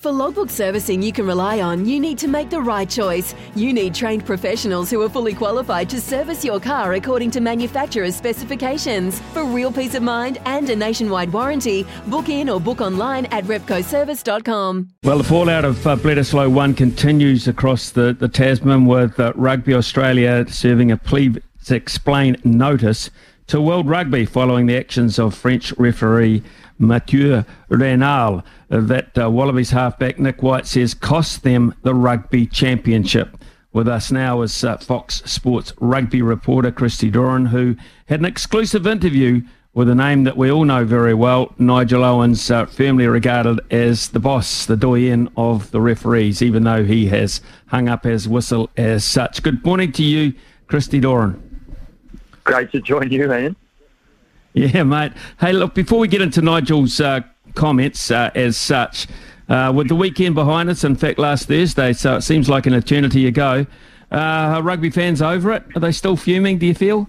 For logbook servicing you can rely on, you need to make the right choice. You need trained professionals who are fully qualified to service your car according to manufacturer's specifications. For real peace of mind and a nationwide warranty, book in or book online at repcoservice.com. Well, the fallout of uh, Bledisloe 1 continues across the, the Tasman with uh, Rugby Australia serving a please explain notice to World Rugby following the actions of French referee Mathieu Raynal that uh, Wallabies halfback Nick White says cost them the rugby championship. With us now is uh, Fox Sports rugby reporter Christy Doran, who had an exclusive interview with a name that we all know very well, Nigel Owens, uh, firmly regarded as the boss, the doyen of the referees, even though he has hung up his whistle as such. Good morning to you, Christy Doran. Great to join you, Ian. Yeah, mate. Hey, look, before we get into Nigel's uh, comments uh, as such, uh, with the weekend behind us, in fact, last Thursday, so it seems like an eternity ago, uh, are rugby fans over it? Are they still fuming, do you feel?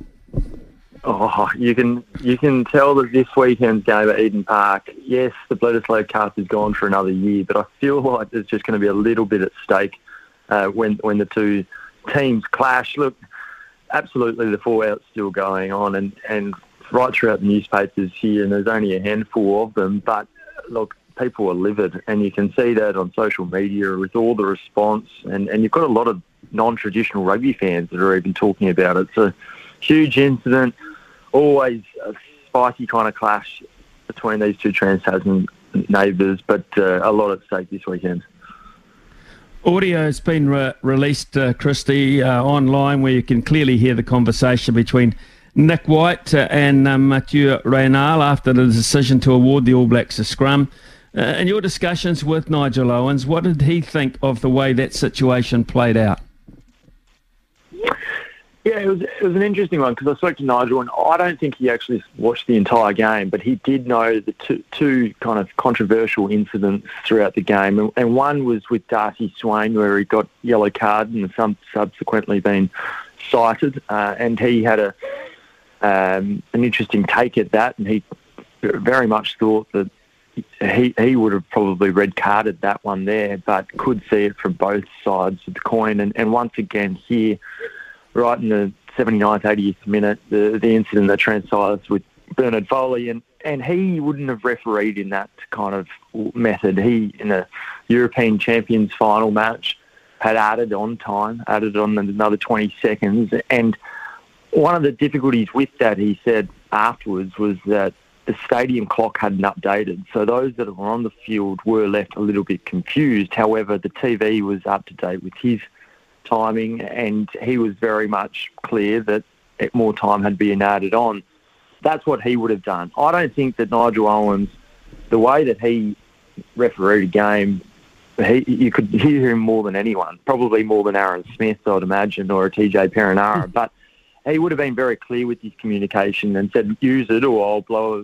Oh, you can you can tell that this weekend's game at Eden Park, yes, the Bledisloe Cup is gone for another year, but I feel like there's just going to be a little bit at stake uh, when when the two teams clash. Look, absolutely the fallout's still going on, and, and right throughout the newspapers here, and there's only a handful of them. But look, people are livid, and you can see that on social media with all the response. And, and you've got a lot of non-traditional rugby fans that are even talking about it. It's a huge incident, always a spicy kind of clash between these two Trans-Tasman neighbours, but uh, a lot at stake this weekend. Audio has been re- released, uh, Christy, uh, online where you can clearly hear the conversation between Nick White and um, Mathieu Raynal after the decision to award the All Blacks a scrum. Uh, in your discussions with Nigel Owens, what did he think of the way that situation played out? Yeah, it was it was an interesting one because I spoke to Nigel and I don't think he actually watched the entire game, but he did know the two, two kind of controversial incidents throughout the game, and, and one was with Darcy Swain where he got yellow card and some subsequently been cited, uh, and he had a um, an interesting take at that, and he very much thought that he he would have probably red carded that one there, but could see it from both sides of the coin. And, and once again here, right in the 79th, 80th minute, the the incident that transpires with Bernard Foley, and and he wouldn't have refereed in that kind of method. He in a European Champions final match had added on time, added on another 20 seconds, and one of the difficulties with that, he said afterwards, was that the stadium clock hadn't updated. So those that were on the field were left a little bit confused. However, the TV was up to date with his timing, and he was very much clear that more time had been added on. That's what he would have done. I don't think that Nigel Owens, the way that he refereed a game, he, you could hear him more than anyone, probably more than Aaron Smith, I'd imagine, or a TJ Perenara. but he would have been very clear with his communication and said, use it or I'll blow a,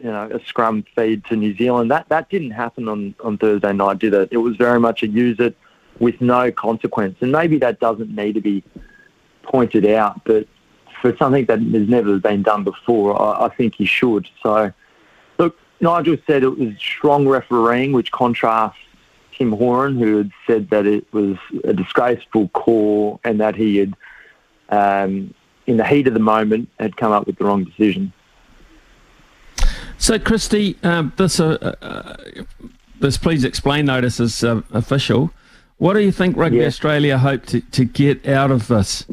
you know, a scrum feed to New Zealand. That that didn't happen on, on Thursday night, did it? It was very much a use it with no consequence. And maybe that doesn't need to be pointed out, but for something that has never been done before, I, I think he should. So, look, Nigel said it was strong refereeing, which contrasts Tim Horan, who had said that it was a disgraceful call and that he had um, in the heat of the moment, had come up with the wrong decision. So, Christy, um, this uh, uh, this please explain notice is uh, official. What do you think Rugby Australia hope to, to get out of this?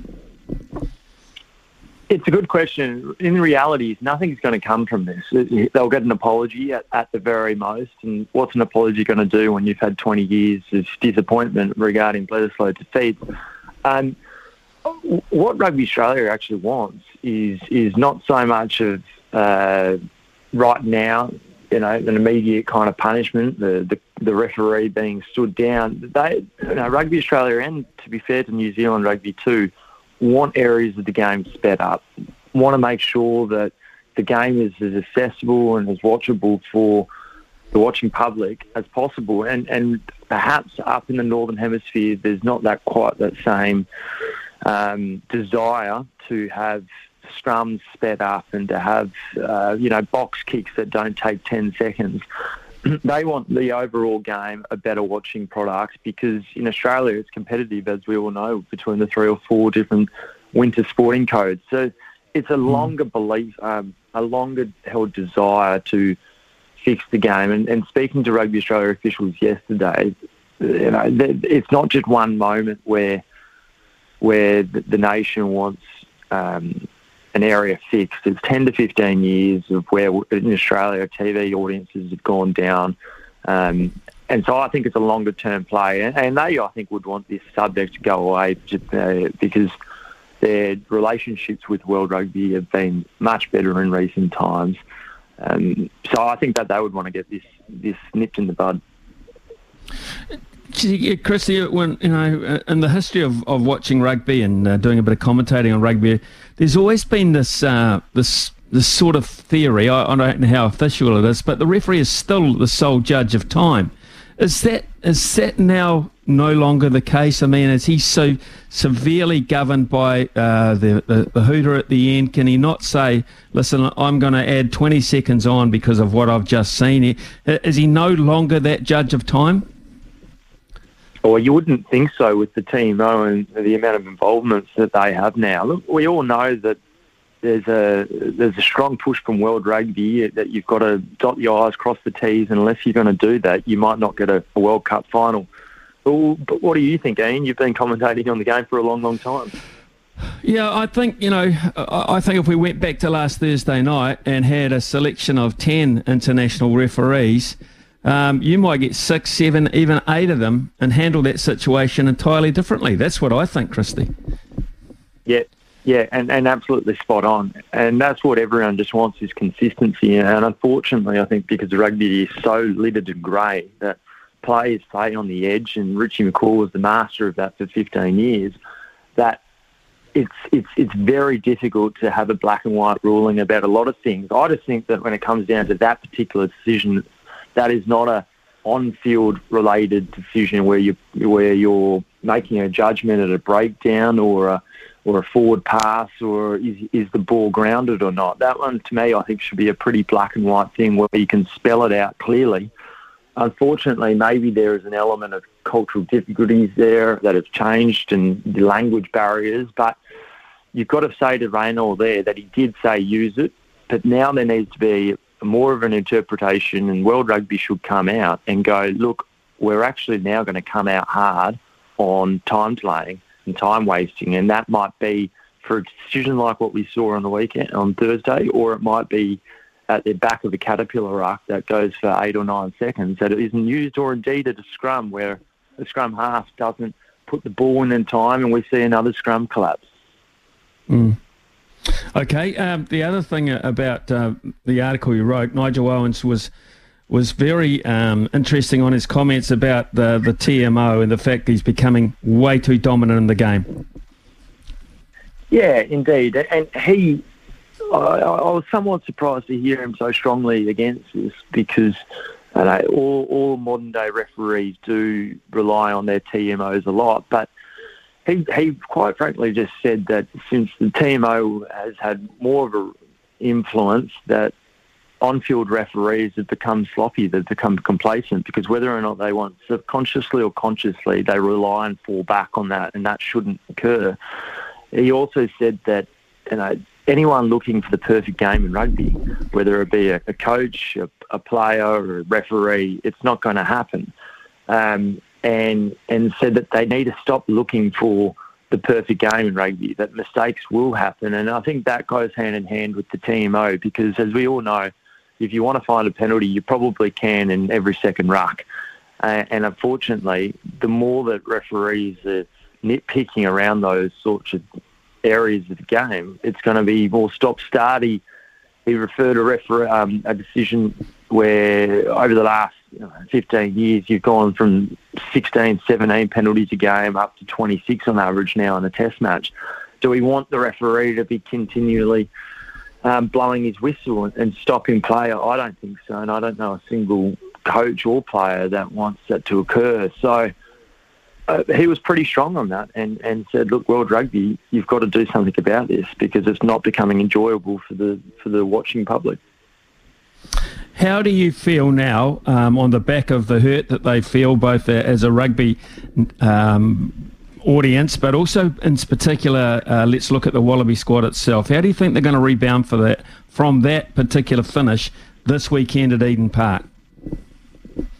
It's a good question. In reality, nothing's going to come from this. They'll get an apology at, at the very most. And what's an apology going to do when you've had 20 years of disappointment regarding Bledisloe defeats? Um, what Rugby Australia actually wants is is not so much of uh, right now, you know, an immediate kind of punishment, the, the, the referee being stood down. They, you know, Rugby Australia and to be fair to New Zealand Rugby too, want areas of the game sped up, want to make sure that the game is as accessible and as watchable for the watching public as possible. And, and perhaps up in the Northern Hemisphere, there's not that quite that same um, desire to have scrums sped up and to have, uh, you know, box kicks that don't take 10 seconds. they want the overall game a better watching product because in Australia it's competitive, as we all know, between the three or four different winter sporting codes. So it's a hmm. longer belief, um, a longer held desire to fix the game. And, and speaking to Rugby Australia officials yesterday, you know, it's not just one moment where where the, the nation wants um, an area fixed. It's 10 to 15 years of where in Australia TV audiences have gone down. Um, and so I think it's a longer term play. And they, I think, would want this subject to go away uh, because their relationships with World Rugby have been much better in recent times. Um, so I think that they would want to get this, this nipped in the bud. Christy, when you know, uh, in the history of, of watching rugby and uh, doing a bit of commentating on rugby, there's always been this uh, this this sort of theory. I, I, don't know how official it is, but the referee is still the sole judge of time. Is that is that now no longer the case? I mean, is he so severely governed by uh, the, the, the hooter at the end? Can he not say, "Listen, I'm going to add 20 seconds on because of what I've just seen"? Is he no longer that judge of time? Well, you wouldn't think so with the TMO and the amount of involvements that they have now. Look, we all know that there's a there's a strong push from World Rugby that you've got to dot the I's, cross the T's, and unless you're going to do that, you might not get a, a World Cup final. But, but what do you think, Ian? You've been commentating on the game for a long, long time. Yeah, I think, you know, I think if we went back to last Thursday night and had a selection of 10 international referees, um, you might get six, seven, even eight of them and handle that situation entirely differently. That's what I think, Christy. Yeah, yeah, and, and absolutely spot on. And that's what everyone just wants is consistency. And unfortunately, I think because rugby is so littered and grey that players play on the edge, and Richie McCaw was the master of that for 15 years, that it's it's it's very difficult to have a black and white ruling about a lot of things. I just think that when it comes down to that particular decision, that is not a on-field related decision where you where you're making a judgment at a breakdown or a or a forward pass or is is the ball grounded or not. That one to me I think should be a pretty black and white thing where you can spell it out clearly. Unfortunately, maybe there is an element of cultural difficulties there that have changed and the language barriers, but you've got to say to Reynolds there that he did say use it, but now there needs to be more of an interpretation, and World Rugby should come out and go, look, we're actually now going to come out hard on time playing and time wasting, and that might be for a decision like what we saw on the weekend on Thursday, or it might be at the back of a caterpillar ruck that goes for eight or nine seconds that isn't used, or indeed at a scrum where the scrum half doesn't put the ball in in time, and we see another scrum collapse. Mm. Okay. Um, the other thing about uh, the article you wrote, Nigel Owens was was very um, interesting on his comments about the the TMO and the fact he's becoming way too dominant in the game. Yeah, indeed, and he. I, I was somewhat surprised to hear him so strongly against this because you know, all, all modern day referees do rely on their TMOs a lot, but he, he quite frankly just said that since the TMO has had more of an influence, that on-field referees have become sloppy, they've become complacent because whether or not they want subconsciously or consciously, they rely and fall back on that, and that shouldn't occur. He also said that you know anyone looking for the perfect game in rugby, whether it be a, a coach, a, a, player, or a referee, it's not going to happen. Um, and and said that they need to stop looking for the perfect game in rugby, that mistakes will happen. And I think that goes hand in hand with the TMO because, as we all know, if you want to find a penalty, you probably can in every second ruck. Uh, and unfortunately, the more that referees are nitpicking around those sorts of areas of the game, it's going to be more stop-starty. He referred a, um, a decision where over the last 15 years, you've gone from 16, 17 penalties a game up to 26 on average now in a test match. Do we want the referee to be continually um, blowing his whistle and, stopping play? I don't think so, and I don't know a single coach or player that wants that to occur. So uh, he was pretty strong on that and, and said, look, World Rugby, you've got to do something about this because it's not becoming enjoyable for the for the watching public. How do you feel now um, on the back of the hurt that they feel both as a rugby um, audience, but also in particular, uh, let's look at the Wallaby squad itself. How do you think they're going to rebound for that from that particular finish this weekend at Eden Park?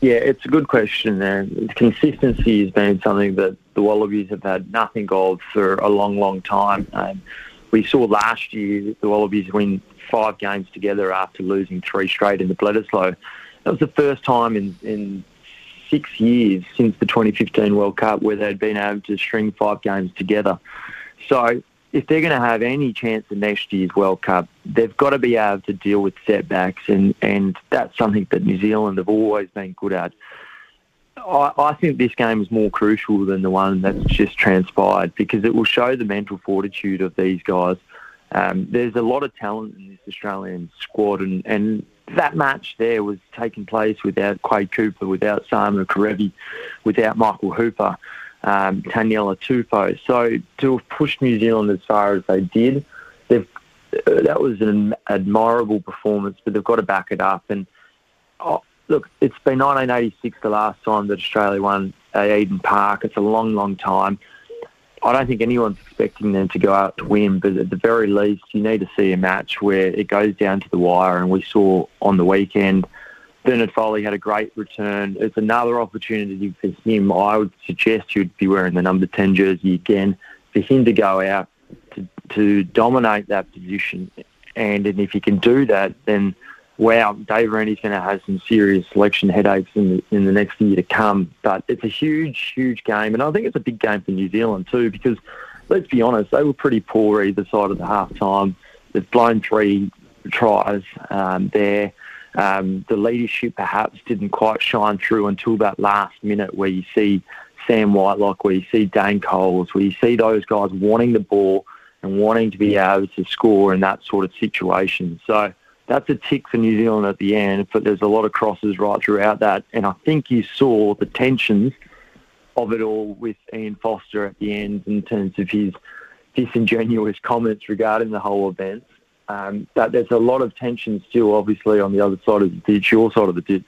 Yeah, it's a good question. And consistency has been something that the Wallabies have had nothing of for a long, long time. Um, we saw last year the Wallabies win five games together after losing three straight in the Bledisloe. That was the first time in, in six years since the 2015 World Cup where they'd been able to string five games together. So if they're going to have any chance of next year's World Cup, they've got to be able to deal with setbacks, and, and that's something that New Zealand have always been good at. I, I think this game is more crucial than the one that's just transpired because it will show the mental fortitude of these guys. Um, there's a lot of talent in this Australian squad, and, and that match there was taking place without Quade Cooper, without Simon Kerevi, without Michael Hooper, um, Taniela Tupou. So to have pushed New Zealand as far as they did, they've, uh, that was an admirable performance, but they've got to back it up. And oh, look, it's been 1986 the last time that Australia won at Eden Park. It's a long, long time. I don't think anyone's expecting them to go out to win, but at the very least, you need to see a match where it goes down to the wire. And we saw on the weekend, Bernard Foley had a great return. It's another opportunity for him. I would suggest he'd be wearing the number 10 jersey again for him to go out to, to dominate that position. And, and if he can do that, then wow, Dave Rennie's going to have some serious selection headaches in the, in the next year to come. But it's a huge, huge game, and I think it's a big game for New Zealand too because let's be honest, they were pretty poor either side of the half time. They've blown three tries um, there. Um, the leadership perhaps didn't quite shine through until that last minute where you see Sam Whitelock, where you see Dane Coles, where you see those guys wanting the ball and wanting to be able to score in that sort of situation. So that's a tick for New Zealand at the end, but there's a lot of crosses right throughout that. And I think you saw the tensions of it all with Ian Foster at the end in terms of his disingenuous comments regarding the whole event. Um, that there's a lot of tension still, obviously, on the other side of the ditch, your side of the ditch.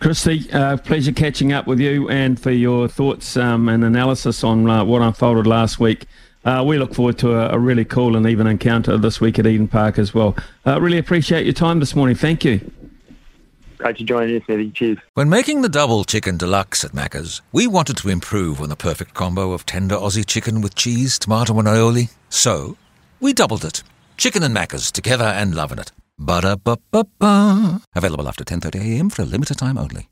Christy, uh, pleasure catching up with you and for your thoughts um, and analysis on uh, what unfolded last week uh, we look forward to a, a, really cool and even encounter this week at Eden Park as well. Uh, really appreciate your time this morning. Thank you. Great to join us, Smithy. Cheers. When making the double chicken deluxe at Macca's, we wanted to improve on the perfect combo of tender Aussie chicken with cheese, tomato, and aioli. So, we doubled it. Chicken and Macca's together and loving it. Ba-da-ba-ba-ba. Available after 10.30am for a limited time only.